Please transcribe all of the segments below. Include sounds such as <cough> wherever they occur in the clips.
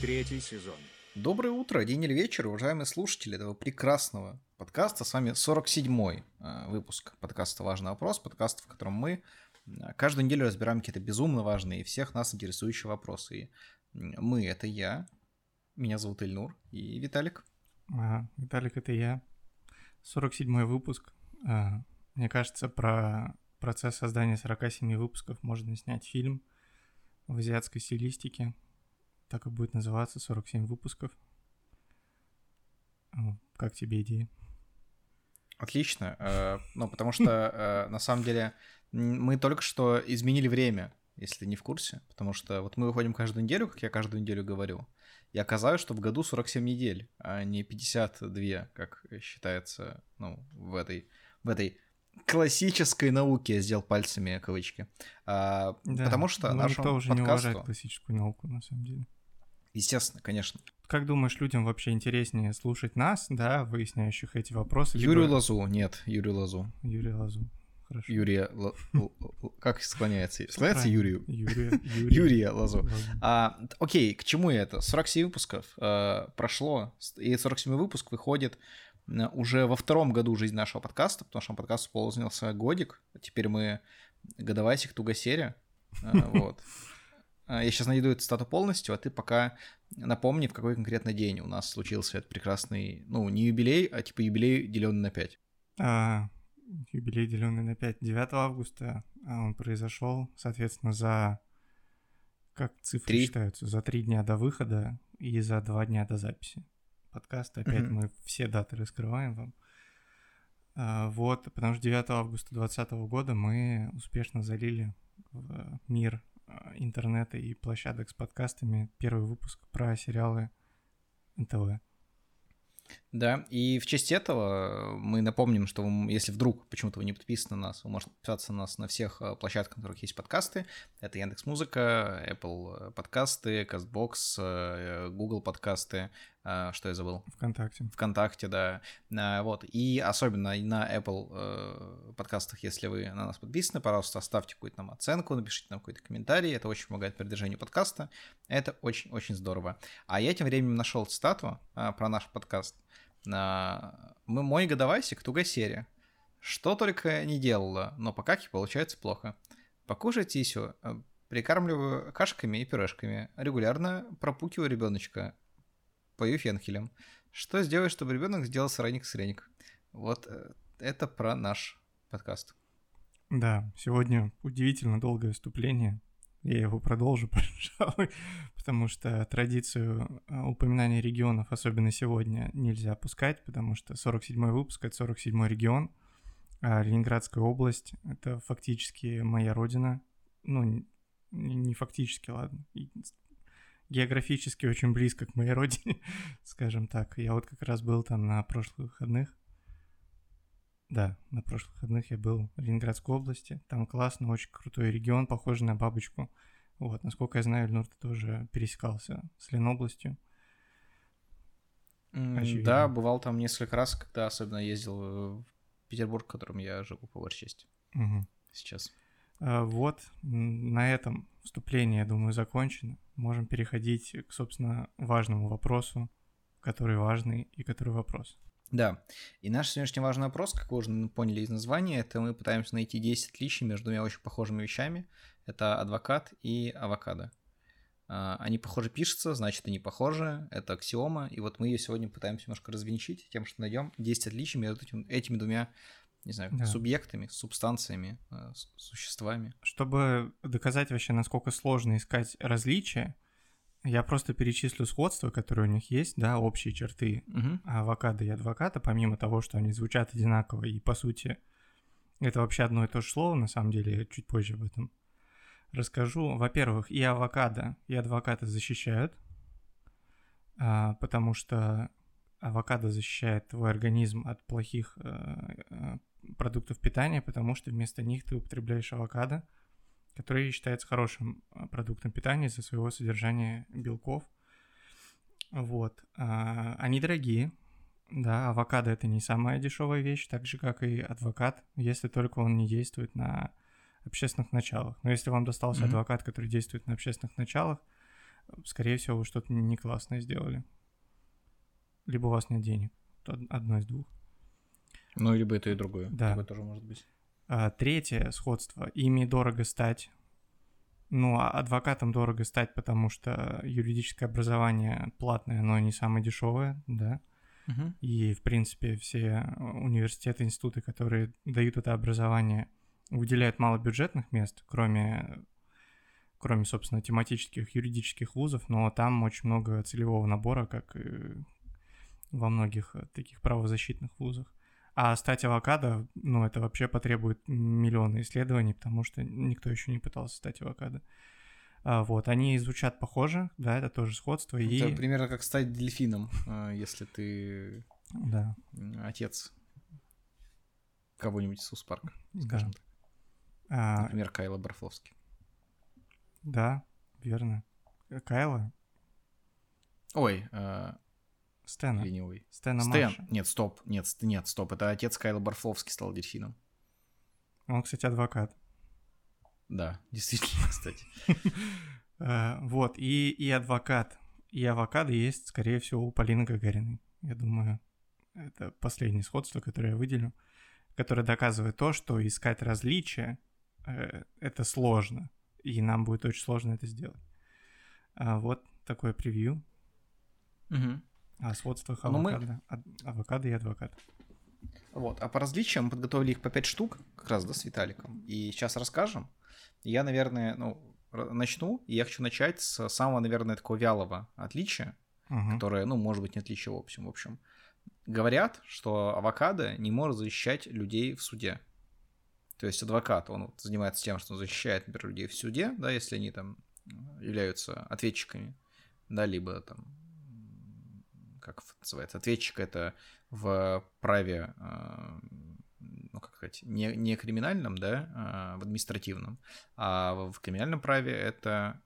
Третий сезон. Доброе утро, день или вечер, уважаемые слушатели этого прекрасного подкаста. С вами 47-й э, выпуск подкаста «Важный вопрос», подкаста, в котором мы э, каждую неделю разбираем какие-то безумно важные и всех нас интересующие вопросы. И мы — это я, меня зовут Ильнур, и Виталик. Ага, Виталик, это я. 47-й выпуск. А, мне кажется, про процесс создания 47 выпусков можно снять фильм в азиатской стилистике. Так и будет называться 47 выпусков. Как тебе идея? Отлично. Э, ну, потому что, э, на самом деле, мы только что изменили время, если ты не в курсе. Потому что вот мы выходим каждую неделю, как я каждую неделю говорю. И оказалось, что в году 47 недель, а не 52, как считается, ну, в этой, в этой классической науке, я сделал пальцами кавычки. А, да, потому что ну, нашему никто уже подкасту... не уважает классическую науку, на самом деле. Естественно, конечно. Как думаешь, людям вообще интереснее слушать нас, да, выясняющих эти вопросы? Юрию либо... Лазу, нет, Юрию Лазу. Юрию Лазу. Хорошо. Юрия, Л... как склоняется? Склоняется Юрию? Юрия, <laughs> Юрия Лазу. А, окей, к чему это? 47 выпусков а, прошло, и 47 выпуск выходит уже во втором году жизни нашего подкаста, потому что подкаст исполнился годик, теперь мы годовасик туго серия, а, вот. <laughs> А, я сейчас найду эту стату полностью, а ты пока напомни, в какой конкретно день у нас случился этот прекрасный, ну, не юбилей, а типа юбилей, деленный на 5. А, юбилей, деленный на 5. 9 августа а, он произошел, соответственно, за... Как цифры три. считаются? За три дня до выхода и за два дня до записи подкаста. Опять mm-hmm. мы все даты раскрываем вам. А, вот, потому что 9 августа 2020 года мы успешно залили в мир а, интернета и площадок с подкастами первый выпуск про сериалы НТВ. Да, и в честь этого мы напомним, что вы, если вдруг почему-то вы не подписаны на нас, вы можете подписаться на нас на всех а, площадках, на которых есть подкасты. Это Яндекс Музыка, Apple подкасты, CastBox, э, Google подкасты, а, что я забыл? ВКонтакте. ВКонтакте, да. А, вот. И особенно на Apple э, подкастах, если вы на нас подписаны, пожалуйста, оставьте какую-то нам оценку, напишите нам какой-то комментарий. Это очень помогает продвижению подкаста. Это очень-очень здорово. А я тем временем нашел цитату а, про наш подкаст. Мы мой годовайсик туго серия. Что только не делала, но по каке получается плохо. Покушайте все. Прикармливаю кашками и пюрешками. Регулярно пропукиваю ребеночка пою фенхелем. Что сделать, чтобы ребенок сделал сырник сыреник? Вот э, это про наш подкаст. Да, сегодня удивительно долгое вступление. Я его продолжу, <laughs> пожалуй, потому что традицию э, упоминания регионов, особенно сегодня, нельзя опускать, потому что 47-й выпуск — это 47-й регион, а Ленинградская область — это фактически моя родина. Ну, не фактически, ладно географически очень близко к моей родине, <laughs> скажем так. Я вот как раз был там на прошлых выходных. Да, на прошлых выходных я был в Ленинградской области. Там классно, очень крутой регион, похожий на бабочку. Вот, насколько я знаю, Ильнур, ты тоже пересекался с Ленобластью. Mm, да, бывал там несколько раз, когда особенно ездил в Петербург, в котором я живу, по большей части. Угу. Сейчас. А, вот, на этом вступление, я думаю, закончено. Можем переходить к, собственно, важному вопросу, который важный и который вопрос. Да, и наш сегодняшний важный вопрос, как вы уже поняли из названия, это мы пытаемся найти 10 отличий между двумя очень похожими вещами. Это адвокат и авокадо. А, они похоже пишутся, значит, они похожи, это аксиома, и вот мы ее сегодня пытаемся немножко развенчить тем, что найдем 10 отличий между этими двумя не знаю, да. субъектами, субстанциями, э, существами. Чтобы доказать вообще, насколько сложно искать различия, я просто перечислю сходства, которые у них есть, да, общие черты угу. авокадо и адвоката, помимо того, что они звучат одинаково, и по сути это вообще одно и то же слово, на самом деле, я чуть позже об этом расскажу. Во-первых, и авокадо, и адвоката защищают, а, потому что авокадо защищает твой организм от плохих э, э, продуктов питания, потому что вместо них ты употребляешь авокадо, который считается хорошим а, продуктом питания из-за своего содержания белков. Вот. А, они дорогие, да, авокадо это не самая дешевая вещь, так же как и адвокат, если только он не действует на общественных началах. Но если вам достался mm-hmm. адвокат, который действует на общественных началах, скорее всего, вы что-то не классное сделали. Либо у вас нет денег. Одно из двух. Ну, либо это и другое. Да. Такое тоже может быть. А, третье сходство. Ими дорого стать. Ну, а адвокатом дорого стать, потому что юридическое образование платное, но не самое дешевое, да. Угу. И, в принципе, все университеты, институты, которые дают это образование, выделяют мало бюджетных мест, кроме, кроме, собственно, тематических юридических вузов, но там очень много целевого набора, как во многих таких правозащитных вузах. А стать авокадо, ну, это вообще потребует миллионы исследований, потому что никто еще не пытался стать авокадо. А, вот, они звучат похоже, да, это тоже сходство. Это и... примерно как стать дельфином, а, если ты да. отец кого-нибудь из Суспарка, скажем да. так. А... Например, Кайла Барфловский. Да, верно. Кайла? Ой, э, Стэна. Ленивый. Стэна Стэн. Марша. Нет, стоп. Нет, нет, стоп. Это отец Кайла Барфловский стал дельфином. Он, кстати, адвокат. Да, <laughs> действительно, кстати. <laughs> Э, вот, и, и адвокат, и авокадо есть, скорее всего, у Полины Гагариной. Я думаю, это последнее сходство, которое я выделю, которое доказывает то, что искать различия э, это сложно, и нам будет очень сложно это сделать. А вот такое превью. Угу. О сходствах авокадо, мы... авокадо и адвокат. Вот, а по различиям мы подготовили их по 5 штук, как раз, да, с Виталиком, и сейчас расскажем. Я, наверное, ну, начну, и я хочу начать с самого, наверное, такого вялого отличия, угу. которое, ну, может быть, не отличие в общем. В общем, говорят, что авокадо не может защищать людей в суде. То есть адвокат, он занимается тем, что он защищает, например, людей в суде, да, если они там являются ответчиками, да, либо там как называется, ответчик это в праве, а, ну, как сказать, не, не криминальном, да, а в административном, а в криминальном праве это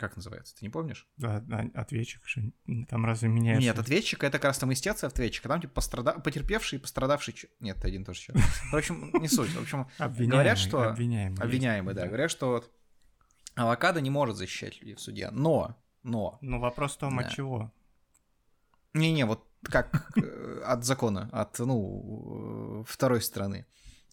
как называется, ты не помнишь? Да, ответчик же, там разве меняется? Нет, ответчик это как раз там истец ответчик, а там типа пострада... потерпевший и пострадавший... Нет, это один тоже сейчас. В общем, не суть. В общем, <laughs> говорят, что... Обвиняемый. Обвиняемый, да. Говорят, что вот авокадо не может защищать людей в суде, но... Но... Но вопрос в том, от чего? Не-не, вот как э, от закона, от, ну, второй стороны.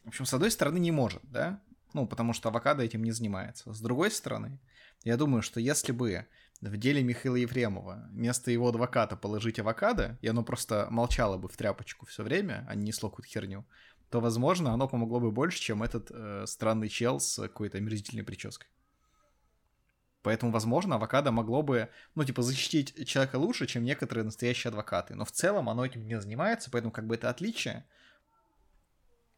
В общем, с одной стороны не может, да? Ну, потому что авокадо этим не занимается. С другой стороны, я думаю, что если бы в деле Михаила Ефремова вместо его адвоката положить авокадо, и оно просто молчало бы в тряпочку все время, а не несло какую-то херню, то, возможно, оно помогло бы больше, чем этот э, странный чел с какой-то омерзительной прической. Поэтому, возможно, авокадо могло бы, ну, типа, защитить человека лучше, чем некоторые настоящие адвокаты. Но в целом оно этим не занимается, поэтому как бы это отличие.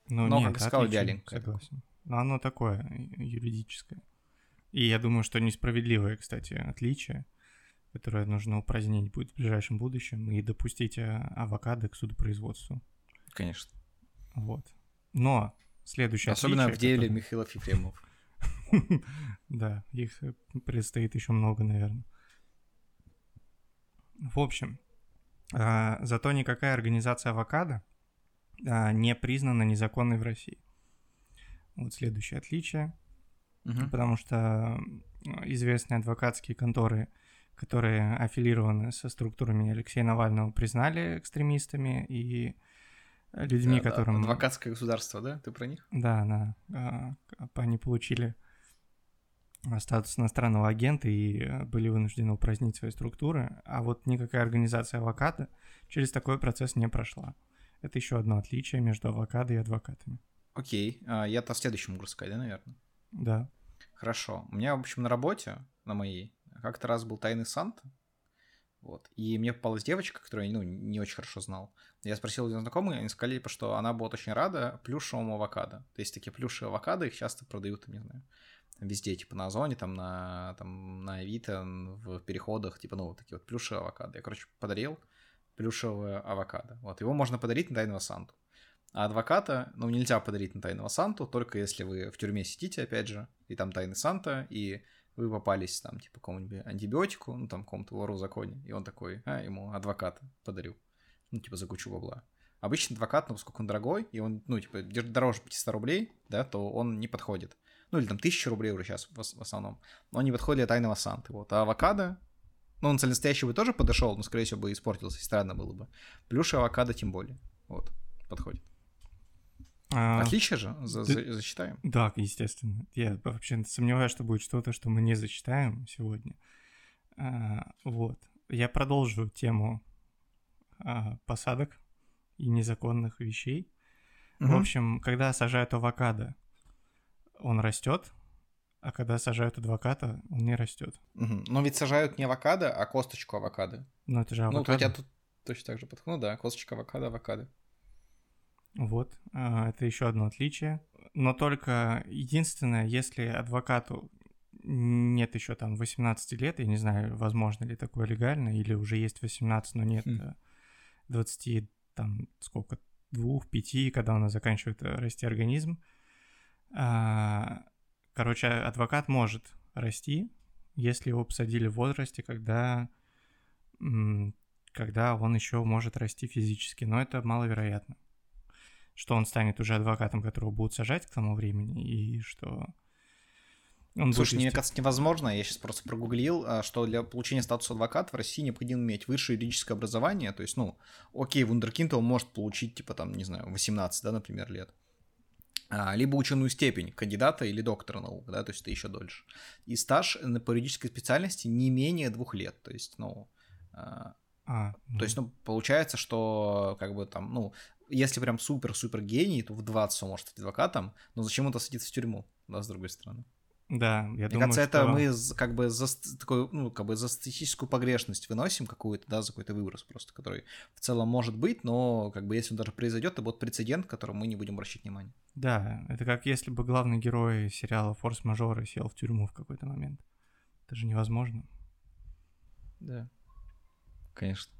Ну, Но, нет, как сказал, вяленькое. Согласен. Но оно такое юридическое. И я думаю, что несправедливое, кстати, отличие, которое нужно упразднить будет в ближайшем будущем и допустить э, авокадо к судопроизводству. Конечно. Вот. Но следующее Особенно отличие, в деле которое... Михаила Ефремов. <laughs> Да, их предстоит еще много, наверное. В общем, а, зато никакая организация авокадо а, не признана незаконной в России. Вот следующее отличие. Угу. Потому что известные адвокатские конторы, которые аффилированы со структурами Алексея Навального, признали экстремистами и людьми, да, которым... Адвокатское государство, да? Ты про них? Да, да. А, они получили статус иностранного агента и э, были вынуждены упразднить свои структуры, а вот никакая организация авокадо через такой процесс не прошла. Это еще одно отличие между авокадо и адвокатами. Окей, а, я-то следующему могу сказать, да, наверное? Да. Хорошо. У меня, в общем, на работе, на моей, как-то раз был тайный Санта, вот. И мне попалась девочка, которую я ну, не очень хорошо знал. Я спросил у знакомых, они сказали, типа, что она будет очень рада плюшевому авокадо. То есть такие плюшевые авокадо, их часто продают, не знаю, везде, типа на Озоне, там на, там, на Авито, в переходах, типа, ну, вот такие вот плюшевые авокадо. Я, короче, подарил плюшевое авокадо. Вот, его можно подарить на Тайного Санту. А адвоката, ну, нельзя подарить на Тайного Санту, только если вы в тюрьме сидите, опять же, и там Тайный Санта, и вы попались там, типа, какому-нибудь антибиотику, ну, там, какому-то вору законе, и он такой, а, ему адвоката подарю, ну, типа, за кучу бабла. Обычно адвокат, ну, поскольку он дорогой, и он, ну, типа, дороже 500 рублей, да, то он не подходит. Ну или там 1000 рублей уже сейчас в, в основном, но они подходят для тайного Санты, вот, а авокадо, ну, он настоящий бы тоже подошел, но, скорее всего, бы испортился, и странно было бы. Плюш и авокадо тем более, вот, подходит. А, Отличие же, за, ты... за, зачитаем. Да, естественно. Я вообще сомневаюсь, что будет что-то, что мы не зачитаем сегодня. А, вот. Я продолжу тему а, посадок и незаконных вещей. Угу. В общем, когда сажают авокадо, он растет, а когда сажают адвоката, он не растет. Угу. Но ведь сажают не авокадо, а косточку авокадо. Ну, это же авокадо. Ну, тебя тут точно так же подходит. Ну да, косточка авокадо, авокадо. Вот, а, это еще одно отличие. Но только единственное, если адвокату нет еще там 18 лет, я не знаю, возможно ли такое легально, или уже есть 18, но нет хм. 20, там сколько, двух, пяти, когда у нас заканчивает расти организм. А, короче, адвокат может расти, если его посадили в возрасте, когда, когда он еще может расти физически, но это маловероятно. Что он станет уже адвокатом, которого будут сажать к тому времени, и что он Слушай, будет... мне кажется, невозможно, я сейчас просто прогуглил, а, что для получения статуса адвоката в России необходимо иметь высшее юридическое образование, то есть, ну, окей, вундеркинд он может получить, типа, там, не знаю, 18, да, например, лет, либо ученую степень кандидата или доктора наук, да, то есть это еще дольше. И стаж по юридической специальности не менее двух лет, то есть, ну, а, а, ну. То есть, ну, получается, что как бы там, ну, если прям супер-супер гений, то в 20 он может стать адвокатом, но зачем он-то садиться в тюрьму, да, с другой стороны. Да, я Мне думаю, кажется, что... это мы как бы за такую, ну, как бы за статистическую погрешность выносим какую-то, да, за какой-то выброс просто, который в целом может быть, но как бы если он даже произойдет, то будет прецедент, которому мы не будем обращать внимания. Да, это как если бы главный герой сериала «Форс-мажоры» сел в тюрьму в какой-то момент. Это же невозможно. Да, конечно.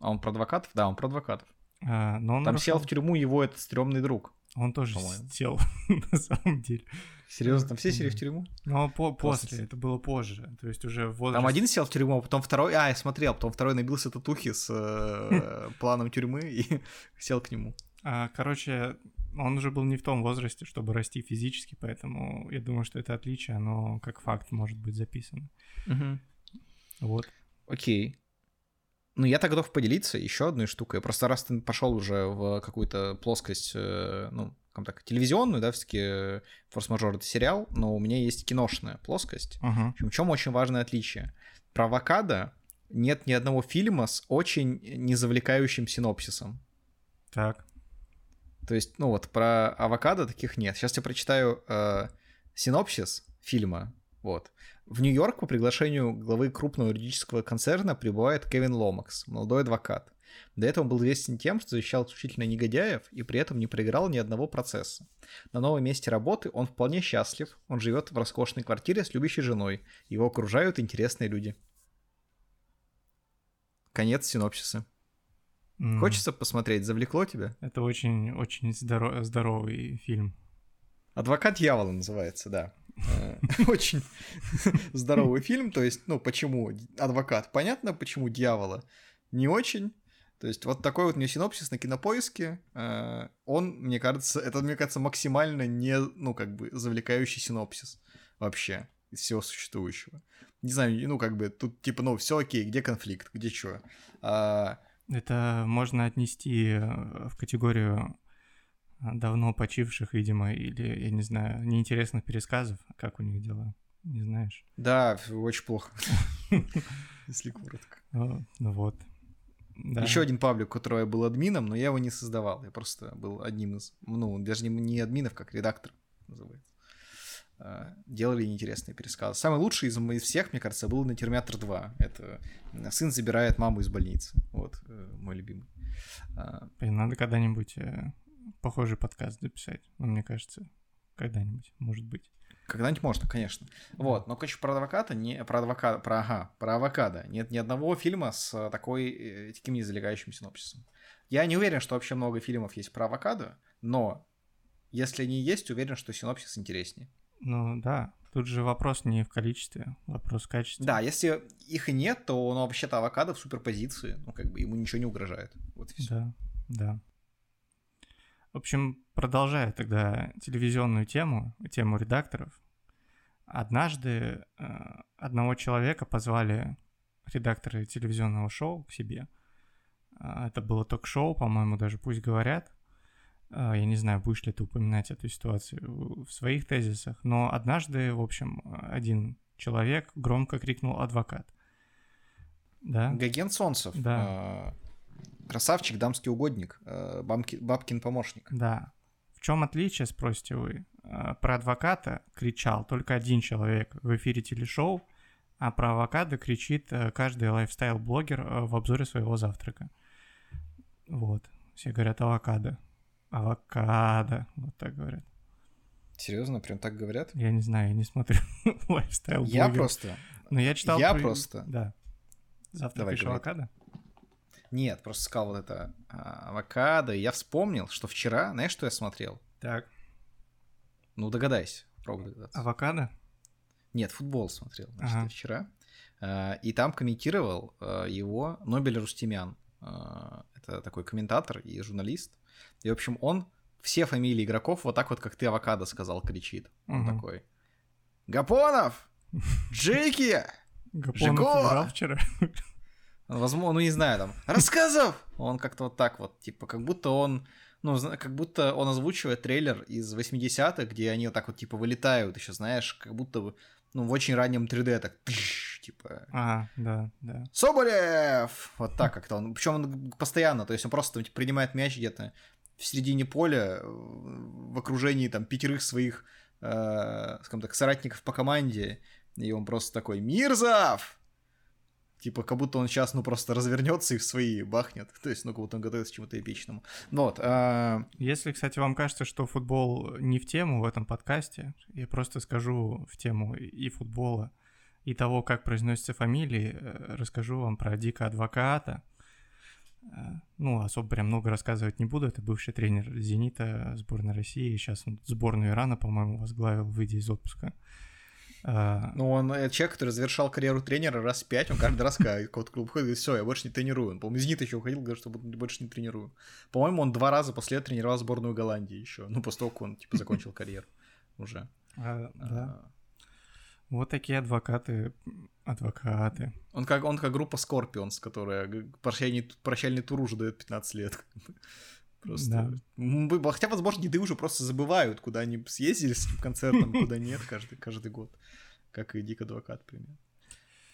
А он про адвокатов? Да, он про адвокатов. А, но он Там нарушал... сел в тюрьму его этот стрёмный друг. Он тоже сел, <laughs> на самом деле. Серьезно, там все сели в тюрьму? Ну, по после, это было позже. То есть уже возраст... Там один сел в тюрьму, а потом второй... А, я смотрел, потом второй набился татухи с э, <laughs> планом тюрьмы и <laughs> сел к нему. А, короче, он уже был не в том возрасте, чтобы расти физически, поэтому я думаю, что это отличие, оно как факт может быть записано. Угу. Вот. Окей. Ну, я так готов поделиться еще одной штукой. Просто раз ты пошел уже в какую-то плоскость, э, ну, как так, телевизионную, да, все-таки э, «Форс-мажор» — это сериал, но у меня есть киношная плоскость. Uh-huh. В чем очень важное отличие. Про авокадо нет ни одного фильма с очень незавлекающим синопсисом. Так. То есть, ну вот, про авокадо таких нет. Сейчас я прочитаю э, синопсис фильма, вот. В Нью-Йорк по приглашению главы крупного юридического концерна прибывает Кевин Ломакс, молодой адвокат. До этого он был известен тем, что защищал исключительно негодяев и при этом не проиграл ни одного процесса. На новом месте работы он вполне счастлив, он живет в роскошной квартире с любящей женой, его окружают интересные люди. Конец синопсиса. Mm. Хочется посмотреть, завлекло тебя? Это очень-очень здоров- здоровый фильм. Адвокат дьявола называется, да. Э, <laughs> очень <laughs> здоровый фильм. То есть, ну, почему адвокат? Понятно, почему дьявола? Не очень. То есть вот такой вот у синопсис на кинопоиске. Э, он, мне кажется, это, мне кажется, максимально не, ну, как бы, завлекающий синопсис вообще из всего существующего. Не знаю, ну, как бы, тут типа, ну, все окей, где конфликт, где что. А... Это можно отнести э, в категорию давно почивших, видимо, или, я не знаю, неинтересных пересказов. Как у них дела? Не знаешь? Да, очень плохо. <laughs> Если коротко. Ну вот. Да. Еще один паблик, которого я был админом, но я его не создавал. Я просто был одним из, ну, даже не, админов, как редактор называется. А, делали неинтересные пересказы. Самый лучший из, из всех, мне кажется, был на Терминатор 2. Это сын забирает маму из больницы. Вот, э, мой любимый. А, надо когда-нибудь э, похожий подкаст записать. Ну, мне кажется, когда-нибудь, может быть. Когда-нибудь можно, конечно. Вот, но, короче, про адвоката, не, про адвоката, про, ага, про авокадо. Нет ни одного фильма с такой, э, таким незалегающим синопсисом. Я не уверен, что вообще много фильмов есть про авокадо, но если они есть, уверен, что синопсис интереснее. Ну да, тут же вопрос не в количестве, вопрос в качестве. Да, если их и нет, то ну, вообще-то авокадо в суперпозиции, ну как бы ему ничего не угрожает. Вот и все. Да, да. В общем, продолжая тогда телевизионную тему, тему редакторов, однажды э, одного человека позвали редакторы телевизионного шоу к себе. Э, это было ток-шоу, по-моему, даже пусть говорят. Э, я не знаю, будешь ли ты упоминать эту ситуацию в своих тезисах, но однажды, в общем, один человек громко крикнул «адвокат». Да? Гаген Солнцев. Да. Красавчик, дамский угодник, бабки, бабкин помощник. Да. В чем отличие, спросите вы? Э, про адвоката кричал только один человек в эфире телешоу, а про авокадо кричит э, каждый лайфстайл-блогер в обзоре своего завтрака. Вот. Все говорят авокадо. Авокадо. Вот так говорят. Серьезно, прям так говорят? Я не знаю, я не смотрю <laughs> лайфстайл Я просто. Но я читал. Я просто. Да. Завтра авокадо. Нет, просто сказал вот это а, авокадо, и я вспомнил, что вчера, знаешь, что я смотрел? Так. Ну, догадайся, пробуй догадаться. Авокадо? Нет, футбол смотрел, значит, ага. вчера. А, и там комментировал а, его Нобель Рустемян. Это такой комментатор и журналист. И, в общем, он все фамилии игроков вот так вот, как ты авокадо сказал, кричит. Он угу. такой. Гапонов! Джеки! <laughs> Гапонов вчера. Возможно, ну не знаю, там, <laughs> рассказов! Он как-то вот так вот, типа, как будто он, ну, как будто он озвучивает трейлер из 80-х, где они вот так вот, типа, вылетают еще, знаешь, как будто, ну, в очень раннем 3D, так, типа... Ага, да, да. Соболев! Вот так как-то он, причем он постоянно, то есть он просто типа, принимает мяч где-то в середине поля, в окружении, там, пятерых своих, э, скажем так, соратников по команде, и он просто такой, Мирзов! Типа, как будто он сейчас, ну, просто развернется и в свои бахнет. То есть, ну, как будто он готовится к чему-то эпичному. Ну вот. А... Если, кстати, вам кажется, что футбол не в тему в этом подкасте, я просто скажу в тему и футбола, и того, как произносятся фамилии, э, расскажу вам про Дика Адвоката. Э, ну, особо прям много рассказывать не буду. Это бывший тренер «Зенита», сборной России. Сейчас он сборную Ирана, по-моему, возглавил, выйдя из отпуска. А... Ну, он это человек, который завершал карьеру тренера раз пять, он каждый раз какой-то клуб ходит, и все, я больше не тренирую. Он, по-моему, из еще уходил, говорит, что больше не тренирую. По-моему, он два раза после этого тренировал сборную Голландии еще. Ну, после того, как он, типа, закончил карьеру уже. А, да. А. Вот такие адвокаты, адвокаты. Он как, он как группа Scorpions, которая прощальный, прощальный тур уже дает 15 лет. Просто. Да. Хотя, возможно, деды уже просто забывают, куда они съездили с этим концертом, куда нет каждый, каждый год. Как и Дик Адвокат, примерно.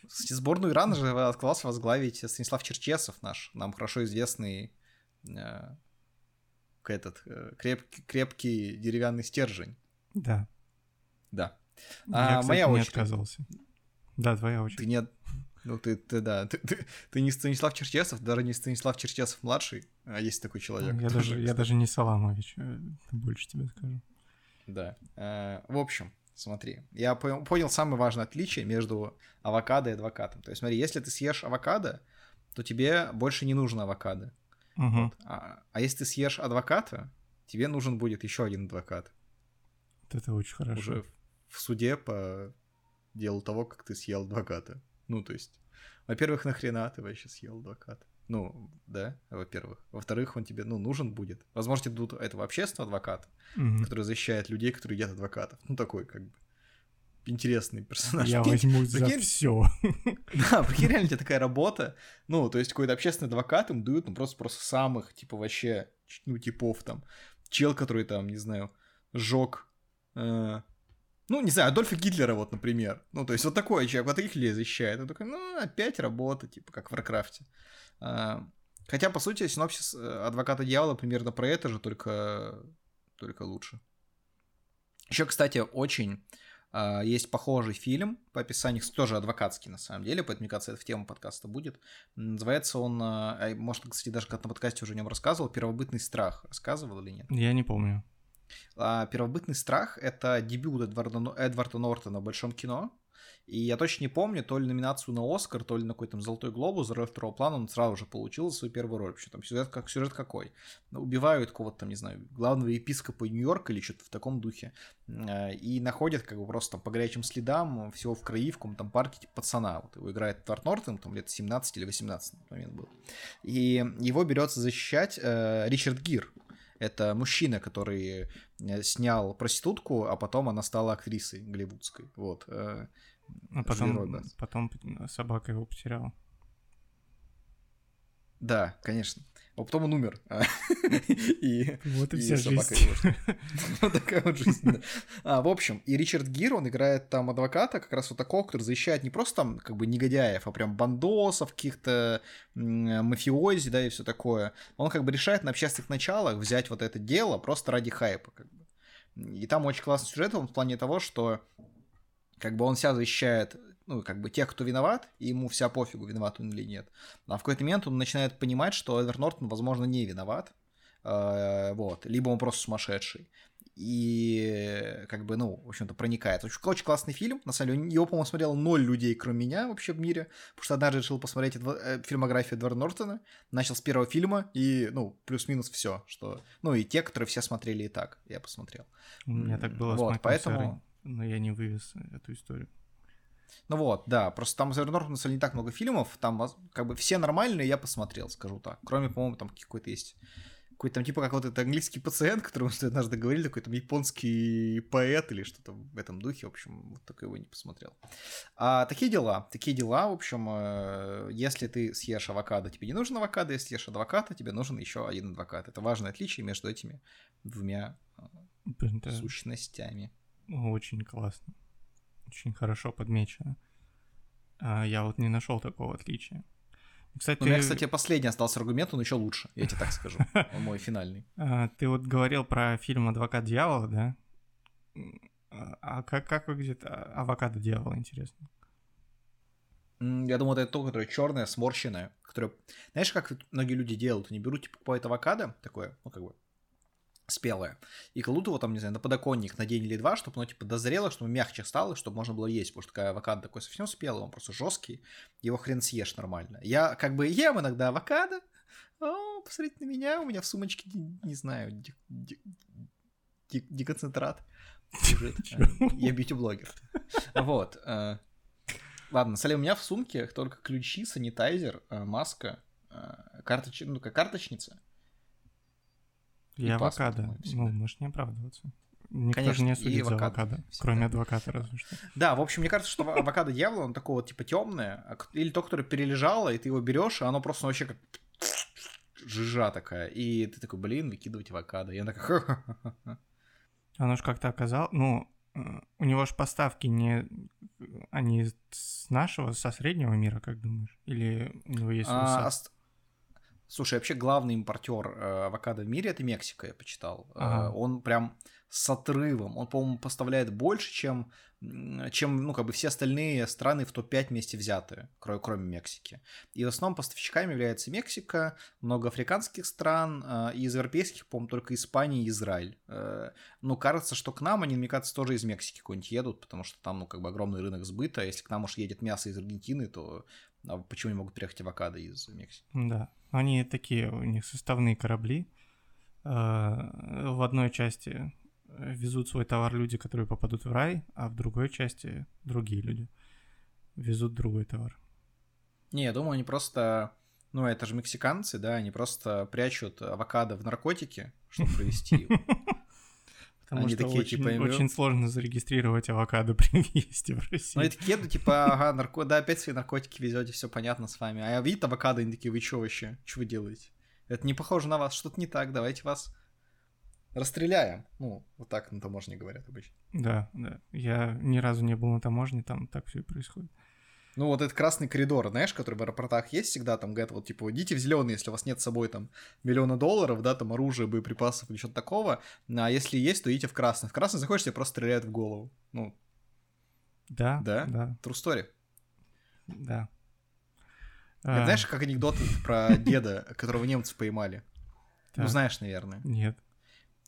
Кстати, сборную Ирана же отказался возглавить Станислав Черчесов наш, нам хорошо известный э, этот э, крепкий, крепкий деревянный стержень. Да. Да. Я, а, кстати, моя не очередь. отказывался. Да, твоя очередь. Ты не, ну, ты, ты да, ты, ты, ты не Станислав Черчесов, даже не Станислав Черчесов младший, а есть такой человек. Я, даже, я даже не Саламович, э, больше тебе скажу. Да. Э, в общем, смотри, я понял самое важное отличие между авокадо и адвокатом. То есть, смотри, если ты съешь авокадо, то тебе больше не нужно авокадо. Угу. Вот. А, а если ты съешь адвоката, тебе нужен будет еще один адвокат. Вот это очень хорошо. Уже в суде по делу того, как ты съел адвоката. Ну, то есть, во-первых, нахрена ты вообще съел адвоката? Ну, да, во-первых. Во-вторых, он тебе, ну, нужен будет. Возможно, тебе дадут этого общественного адвоката, mm-hmm. который защищает людей, которые едят адвокатов. Ну, такой, как бы, интересный персонаж. Я прикинь, прикинь, за все. <laughs> Да, прикинь, реально у тебя такая работа. Ну, то есть какой-то общественный адвокат им дают, ну, просто, просто самых, типа, вообще, ну, типов там. Чел, который там, не знаю, сжег э, ну, не знаю, Адольфа Гитлера, вот, например. Ну, то есть вот такой человек, вот таких людей защищает. Он такой, ну, опять работа, типа, как в Варкрафте. А, хотя, по сути, синопсис э, Адвоката Дьявола примерно про это же, только, только лучше. Еще, кстати, очень Uh, есть похожий фильм по описанию, тоже адвокатский на самом деле, поэтому, мне кажется, это в тему подкаста будет. Называется он, uh, может, кстати, даже как на подкасте уже о нем рассказывал, «Первобытный страх». Рассказывал или нет? Я не помню. А, «Первобытный страх» — это дебют Эдварда, Эдварда Нортона в большом кино. И я точно не помню, то ли номинацию на Оскар, то ли на какой-то Золотой глобус за роль второго плана он сразу же получил свою первую роль. Вообще там сюжет, как, сюжет какой? Убивают кого-то там, не знаю, главного епископа Нью-Йорка или что-то в таком духе. А, и находят как бы просто там по горячим следам всего в крови, каком-то парке типа пацана. Вот его играет Эдвард Нортон, там лет 17 или 18 на тот момент был. И его берется защищать э, Ричард Гир, Это мужчина, который э, снял проститутку, а потом она стала актрисой голливудской. Вот. Э, а потом, потом собака его потеряла. Да, конечно. А потом он умер. <laughs> и, вот и, и вся жизнь. <laughs> вот такая вот жизнь, а, В общем, и Ричард Гир, он играет там адвоката, как раз вот такого, который защищает не просто там как бы негодяев, а прям бандосов, каких-то мафиози, да, и все такое. Он как бы решает на общественных началах взять вот это дело просто ради хайпа, как бы. И там очень классный сюжет в плане того, что как бы он себя защищает ну, как бы тех, кто виноват, и ему вся пофигу, виноват он или нет. А в какой-то момент он начинает понимать, что Эдвард Нортон, возможно, не виноват, э, вот, либо он просто сумасшедший. И как бы, ну, в общем-то, проникает. Очень, очень классный фильм. На самом деле, его, по-моему, смотрело ноль людей, кроме меня вообще в мире. Потому что однажды решил посмотреть э, фильмографию Эдварда Нортона. Начал с первого фильма, и, ну, плюс-минус все. Что... Ну, и те, которые все смотрели и так. Я посмотрел. У меня так было вот, с поэтому... но я не вывез эту историю. Ну вот, да, просто там из Нортона не так много фильмов, там как бы все нормальные я посмотрел, скажу так. Кроме, по-моему, там какой-то есть какой-то там типа как вот этот английский пациент, который мы однажды говорили, такой там японский поэт или что-то в этом духе, в общем, вот только его не посмотрел. А, такие дела, такие дела, в общем, э, если ты съешь авокадо, тебе не нужен авокадо, если съешь адвоката, тебе нужен еще один адвокат. Это важное отличие между этими двумя э, Блин, сущностями. Очень классно. Очень хорошо подмечено. А я вот не нашел такого отличия. Кстати, ну, у меня, кстати, последний остался аргумент, он еще лучше, я тебе так скажу. <laughs> Он мой финальный. А, ты вот говорил про фильм «Адвокат дьявола», да? А как, как выглядит авокадо дьявола, интересно? Я думаю, это то, которое черное, сморщенное, которое... Знаешь, как многие люди делают? Они берут, типа, покупают авокадо, такое, ну, как бы, спелое. И кладут его там, не знаю, на подоконник на день или два, чтобы оно типа дозрело, чтобы мягче стало, чтобы можно было есть. Потому что такая авокадо такой совсем спелый, он просто жесткий, его хрен съешь нормально. Я как бы ем иногда авокадо, о, посмотрите на меня, у меня в сумочке, не знаю, деконцентрат лежит. <laughs> Я бьюти-блогер. Вот. Э, ладно, на у меня в сумке только ключи, санитайзер, э, маска, э, карточ... ну, карточница, и, авокадо. Ну, можешь не оправдываться. Никто Конечно, же не судит за авокадо, кроме адвоката разве что. Да, в общем, мне кажется, что авокадо дьявола, он такого типа темное, а или то, которое перележало, и ты его берешь, а оно просто вообще как жижа такая, и ты такой, блин, выкидывать авокадо. И она такая, Оно же как-то оказалось, ну, э, у него же поставки не, они с нашего, со среднего мира, как думаешь? Или у него есть а, Слушай, вообще главный импортер э, авокадо в мире это Мексика, я почитал. Э, ага. Он прям с отрывом. Он, по-моему, поставляет больше, чем, чем ну, как бы все остальные страны в топ-5 вместе взятые, кроме, кроме Мексики. И в основном поставщиками является Мексика, много африканских стран, э, и из европейских, по-моему, только Испания и Израиль. Э, ну, кажется, что к нам они, мне кажется, тоже из Мексики куда-нибудь едут, потому что там, ну, как бы огромный рынок сбыта. Если к нам уж едет мясо из Аргентины, то а почему не могут приехать авокадо из Мексики? Да, они такие, у них составные корабли. А, в одной части везут свой товар люди, которые попадут в рай, а в другой части другие люди везут другой товар. Не, я думаю, они просто... Ну, это же мексиканцы, да, они просто прячут авокадо в наркотики, чтобы <laughs> провести Потому Они что такие, очень, типа, очень сложно зарегистрировать авокадо <laughs> при въезде в Россию. Ну, и такие, ну, типа, ага, нарко... да, опять свои наркотики везете, все понятно с вами. А я видит авокадо, они такие, вы что вообще? Что вы делаете? Это не похоже на вас, что-то не так, давайте вас расстреляем. Ну, вот так на таможне говорят обычно. Да, да. Я ни разу не был на таможне, там так все и происходит. Ну, вот этот красный коридор, знаешь, который в аэропортах есть всегда, там говорят, вот, типа, идите в зеленый, если у вас нет с собой, там, миллиона долларов, да, там, оружия, боеприпасов или что-то такого, а если есть, то идите в красный. В красный заходишь, тебе просто стреляют в голову. Ну, да, да, да. True story. Да. Это, а... Знаешь, как анекдот про деда, которого немцы поймали? Ну, знаешь, наверное. Нет.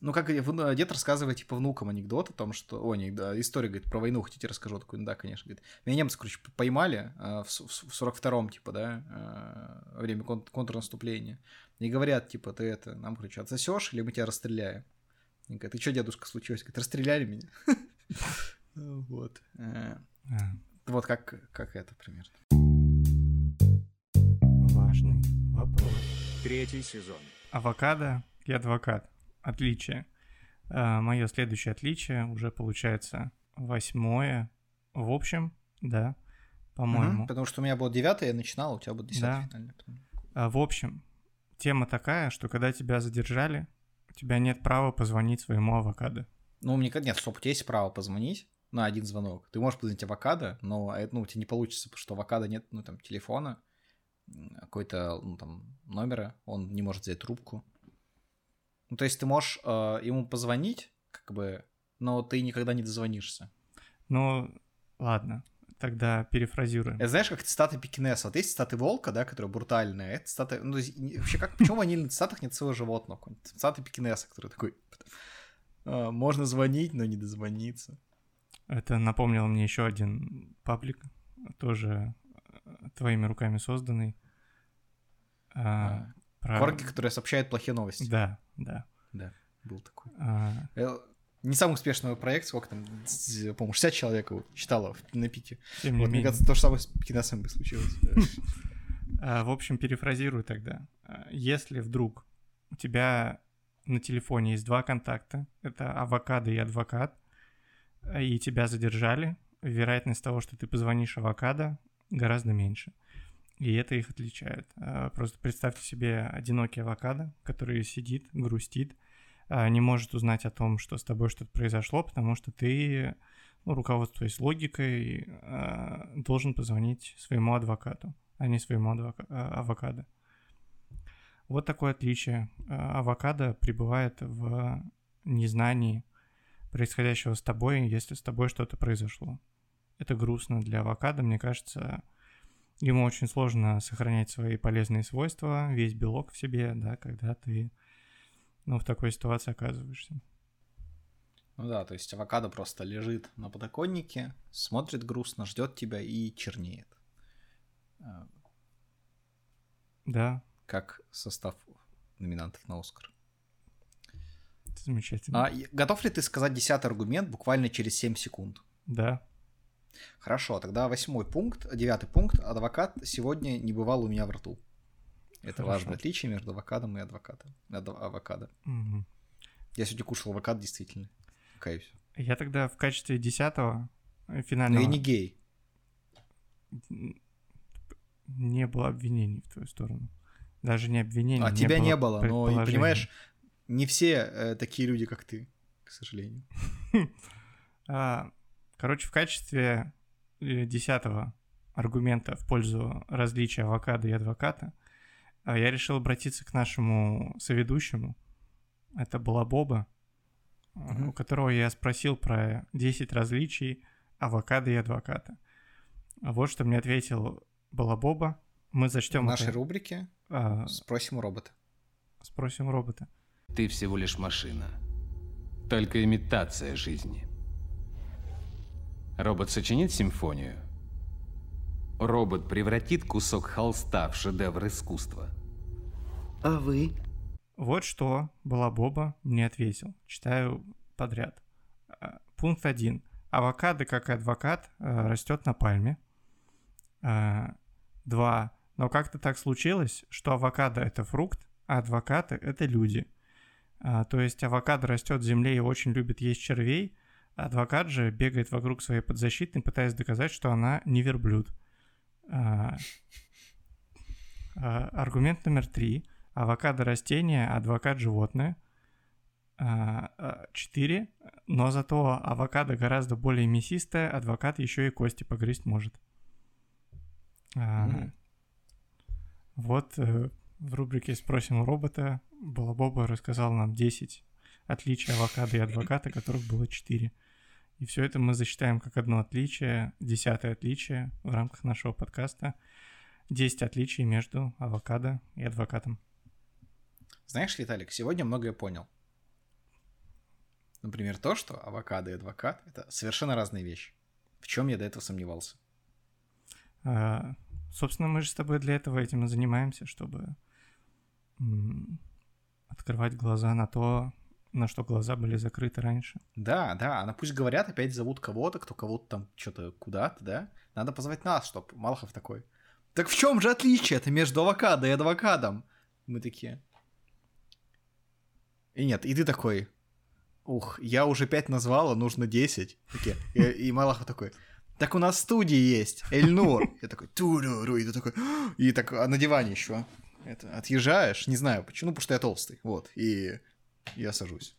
Ну, как э, дед рассказывает, типа, внукам анекдот о том, что... О, не, да, история, говорит, про войну хотите расскажу? Такой, ну да, конечно. Говорит, меня немцы, короче, поймали э, в, в 42-м, типа, да, э, во время кон- контрнаступления. И говорят, типа, ты это, нам, короче, отсосешь, или мы тебя расстреляем. И говорит, ты что, дедушка, случилось? Говорит, расстреляли меня. <laughs> Вот. Э. Вот как, как это примерно. Важный вопрос. Третий сезон. Авокадо и адвокат отличие. А, Мое следующее отличие уже получается восьмое в общем, да, по-моему. Угу, потому что у меня было девятое, я начинал, у тебя будет десятое да. финальное. А, в общем, тема такая, что когда тебя задержали, у тебя нет права позвонить своему авокадо. Ну, мне нет, стоп, у тебя есть право позвонить на один звонок. Ты можешь позвонить авокадо, но ну, у тебя не получится, потому что у авокадо нет, ну, там, телефона, какой-то, ну, там, номера, он не может взять трубку. Ну, то есть ты можешь э, ему позвонить, как бы, но ты никогда не дозвонишься. Ну, ладно, тогда перефразируем. Это знаешь, как цитаты Пекинеса. Вот есть цитаты волка, да, которые брутальные, это цитаты... Ну, вообще, как, почему в ванильных цитатах нет своего животного? Цитаты Пекинеса, который такой... «А, можно звонить, но не дозвониться. Это напомнило мне еще один паблик, тоже э, твоими руками созданный. А, а, про... Корги, которые сообщают плохие новости. Да, да. Да, был такой. А... Э, не самый успешный проект, сколько там, по-моему, 60 человек его читало на пике. Тем вот, мне кажется, то же самое с Пекинесом бы случилось. <laughs> А, в общем, перефразирую тогда. А, если вдруг у тебя на телефоне есть два контакта, это авокадо и адвокат, и тебя задержали, вероятность того, что ты позвонишь авокадо, гораздо меньше. И это их отличает. А, просто представьте себе одинокий авокадо, который сидит, грустит, а, не может узнать о том, что с тобой что-то произошло, потому что ты, ну, руководствуясь логикой, а, должен позвонить своему адвокату, а не своему авокадо. Вот такое отличие. Авокадо пребывает в незнании происходящего с тобой, если с тобой что-то произошло. Это грустно для авокадо, мне кажется, ему очень сложно сохранять свои полезные свойства, весь белок в себе, да, когда ты ну, в такой ситуации оказываешься. Ну да, то есть авокадо просто лежит на подоконнике, смотрит грустно, ждет тебя и чернеет. А, да. Как состав номинантов на Оскар. Замечательно. А, готов ли ты сказать десятый аргумент буквально через 7 секунд? Да. Хорошо, тогда восьмой пункт, девятый пункт. Адвокат сегодня не бывал у меня в рту. Это Хорошо. важное отличие между авокадом и адвокатом. Авокадо. Угу. Я сегодня кушал авокадо, действительно. Каюсь. Я тогда в качестве десятого э, финального... Но я не гей. Не было обвинений в твою сторону. Даже не обвинений. А не тебя было не было, но, понимаешь, не все э, такие люди, как ты, к сожалению. <laughs> А, короче, в качестве э, десятого аргумента в пользу различия авокадо и адвоката а я решил обратиться к нашему соведущему. Это была Боба, mm-hmm. у которого я спросил про 10 различий авокадо и адвоката. Вот что мне ответил Балабоба. Мы зачтем... В нашей это... рубрике а... спросим у робота. Спросим у робота. Ты всего лишь машина. Только имитация жизни. Робот сочинит симфонию – робот превратит кусок холста в шедевр искусства. А вы? Вот что была Боба мне ответил. Читаю подряд. А, пункт 1. Авокадо, как и адвокат, э, растет на пальме. 2. А, Но как-то так случилось, что авокадо это фрукт, а адвокаты это люди. То есть авокадо растет в земле и очень любит есть червей, адвокат же бегает вокруг своей подзащитной, пытаясь доказать, что она не верблюд. А, а, аргумент номер три. Авокадо растение, адвокат животное. А, четыре. Но зато авокадо гораздо более мясистое, адвокат еще и кости погрызть может. Mm. Вот э, в рубрике «Спросим у робота» Балабоба рассказал нам 10 отличий авокадо и адвоката, которых было 4. И все это мы засчитаем как одно отличие, десятое отличие в рамках нашего подкаста. 10 отличий между авокадо и адвокатом. Знаешь, Виталик, сегодня многое понял. Например, то, что авокадо и адвокат — это совершенно разные вещи. В чем я до этого сомневался? А, собственно, мы же с тобой для этого этим и занимаемся, чтобы открывать глаза на то, на что глаза были закрыты раньше. Да, да, она пусть говорят, опять зовут кого-то, кто кого-то там что-то куда-то, да? Надо позвать нас, чтоб Малахов такой. Так в чем же отличие это между авокадо и адвокадом? Мы такие. И нет, и ты такой, ух, я уже 5 назвала, нужно 10. Такие. И, и Малахов такой, так у нас студии есть, Эльнур. Я такой, ту и ты такой, и так, а на диване еще. Это, отъезжаешь, не знаю почему, ну, потому что я толстый, вот, и я сажусь.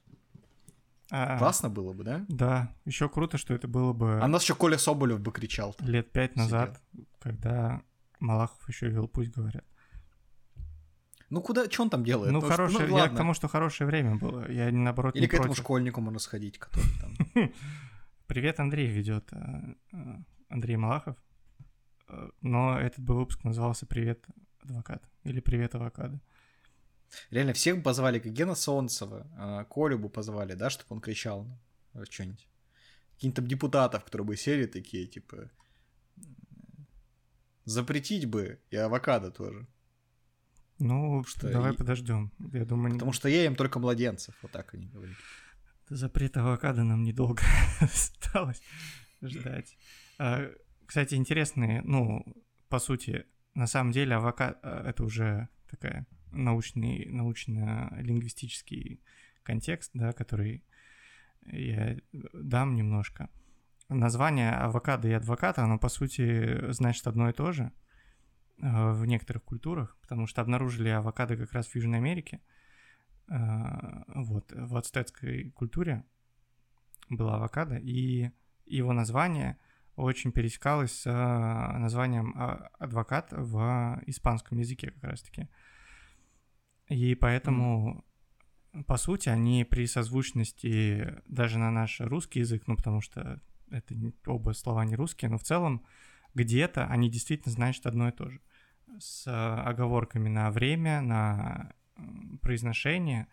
А, Классно было бы, да? Да, еще круто, что это было бы... А нас еще Коля Соболев бы кричал. Лет пять назад, когда Малахов еще вел «Пусть говорят». Ну куда, что он там делает? Ну, ну хорошее, ну, я к тому, что хорошее время было. Я наоборот Или не к этому против. школьнику можно сходить, который там. <laughs> Привет, Андрей ведет. Э, э, Андрей Малахов. Э, но этот бы выпуск назывался Привет, адвокат. Или Привет, авокадо. Реально, всех бы позвали, как Гена Солнцева, Колю бы позвали, да, чтобы он кричал что-нибудь. Каких-то депутатов, которые бы сели такие, типа, запретить бы и авокадо тоже. Ну, что давай и... подождем. Я думаю, Потому что я им только младенцев, вот так они говорят. Запрет авокадо нам недолго <laughs> осталось ждать. А, кстати, интересные, ну, по сути, на самом деле авокадо а, это уже такая научный, научно-лингвистический контекст, да, который я дам немножко. Название авокадо и адвоката, оно, по сути, значит одно и то же э, в некоторых культурах, потому что обнаружили авокадо как раз в Южной Америке. Э, вот, в ацтекской культуре было авокадо, и его название очень пересекалось с названием а, адвокат в испанском языке как раз-таки. И поэтому, mm. по сути, они при созвучности даже на наш русский язык, ну, потому что это оба слова не русские, но в целом где-то они действительно значат одно и то же. С оговорками на время, на произношение,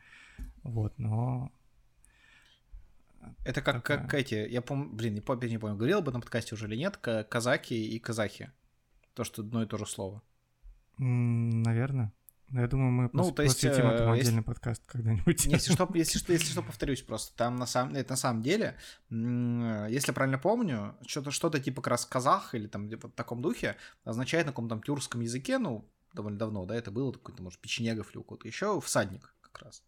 вот, но... Это как, такая... как эти, я помню, блин, не помню, не помню, говорил об этом подкасте уже или нет, казаки и казахи. То, что одно и то же слово. Наверное. Я думаю, мы ну, пос- то есть, посвятим э, этому отдельный если... подкаст когда-нибудь. Если что, <laughs> если что, если что, повторюсь просто. Там на самом, это на самом деле, если правильно помню, что-то, что-то типа как раз казах или там в таком духе означает на каком-то там тюркском языке, ну, довольно давно, да, это было какой-то, может, печенегов или у кого-то еще, всадник как раз.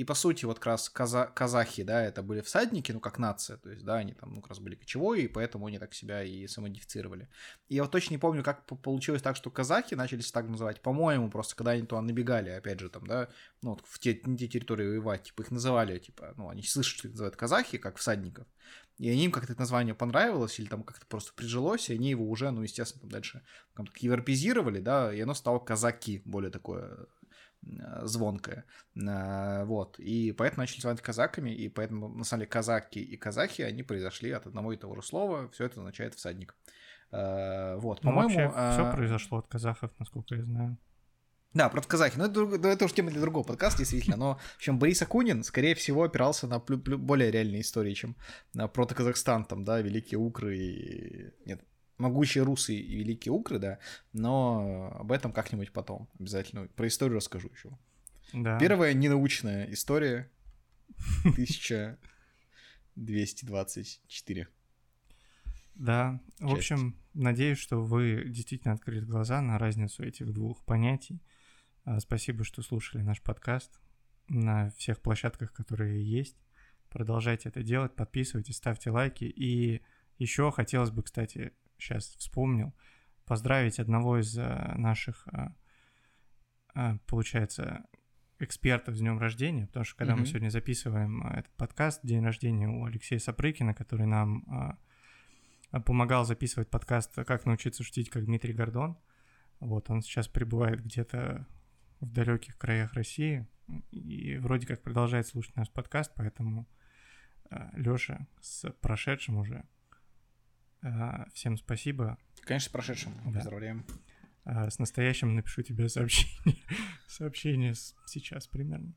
И по сути, вот как раз каза казахи, да, это были всадники, ну, как нация, то есть, да, они там, ну, как раз были кочевые, и поэтому они так себя и самодифицировали. И я вот точно не помню, как получилось так, что казахи начались так называть. По-моему, просто когда они туда набегали, опять же, там, да, ну, вот в те, те территории воевать, типа, их называли, типа, ну, они слышат, что их называют казахи, как всадников, и они им как-то это название понравилось, или там как-то просто прижилось, и они его уже, ну, естественно, там дальше как европезировали, да, и оно стало казаки, более такое звонкая. Э, вот. И поэтому начали звать казаками, и поэтому, на самом деле, казаки и казахи, они произошли от одного и того же слова. Все это означает всадник. Э, вот, ну, по-моему... все произошло от казахов, насколько я знаю. Да, про казахи. Но это, но это уж тема для другого подкаста, действительно. Но, в общем, Борис Акунин, скорее всего, опирался на более реальные истории, чем на прото-Казахстан, там, да, Великие Укры и... Нет, могучие русы и великие укры, да, но об этом как-нибудь потом обязательно. Про историю расскажу еще. Да. Первая ненаучная история 1224. Да, в общем, надеюсь, что вы действительно открыли глаза на разницу этих двух понятий. А, спасибо, что слушали наш подкаст на всех площадках, которые есть. Продолжайте это делать, подписывайтесь, ставьте лайки. И еще хотелось бы, кстати, сейчас вспомнил, поздравить одного из э, наших, э, э, получается, экспертов с днем рождения, потому что когда mm-hmm. мы сегодня записываем этот подкаст, день рождения у Алексея Сапрыкина, который нам помогал записывать подкаст «Как научиться шутить, как Дмитрий Гордон». Вот, он сейчас пребывает где-то в далеких краях России и вроде как продолжает слушать наш подкаст, поэтому Лёша с прошедшим уже всем спасибо. Конечно, прошедшим. Да. Поздравляем. А, с настоящим напишу тебе <laughs> сообщение. сообщение сейчас примерно.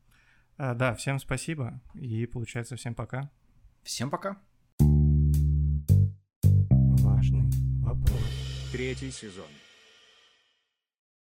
А, да, всем спасибо. И получается, всем пока. Всем пока. Важный вопрос. Третий сезон.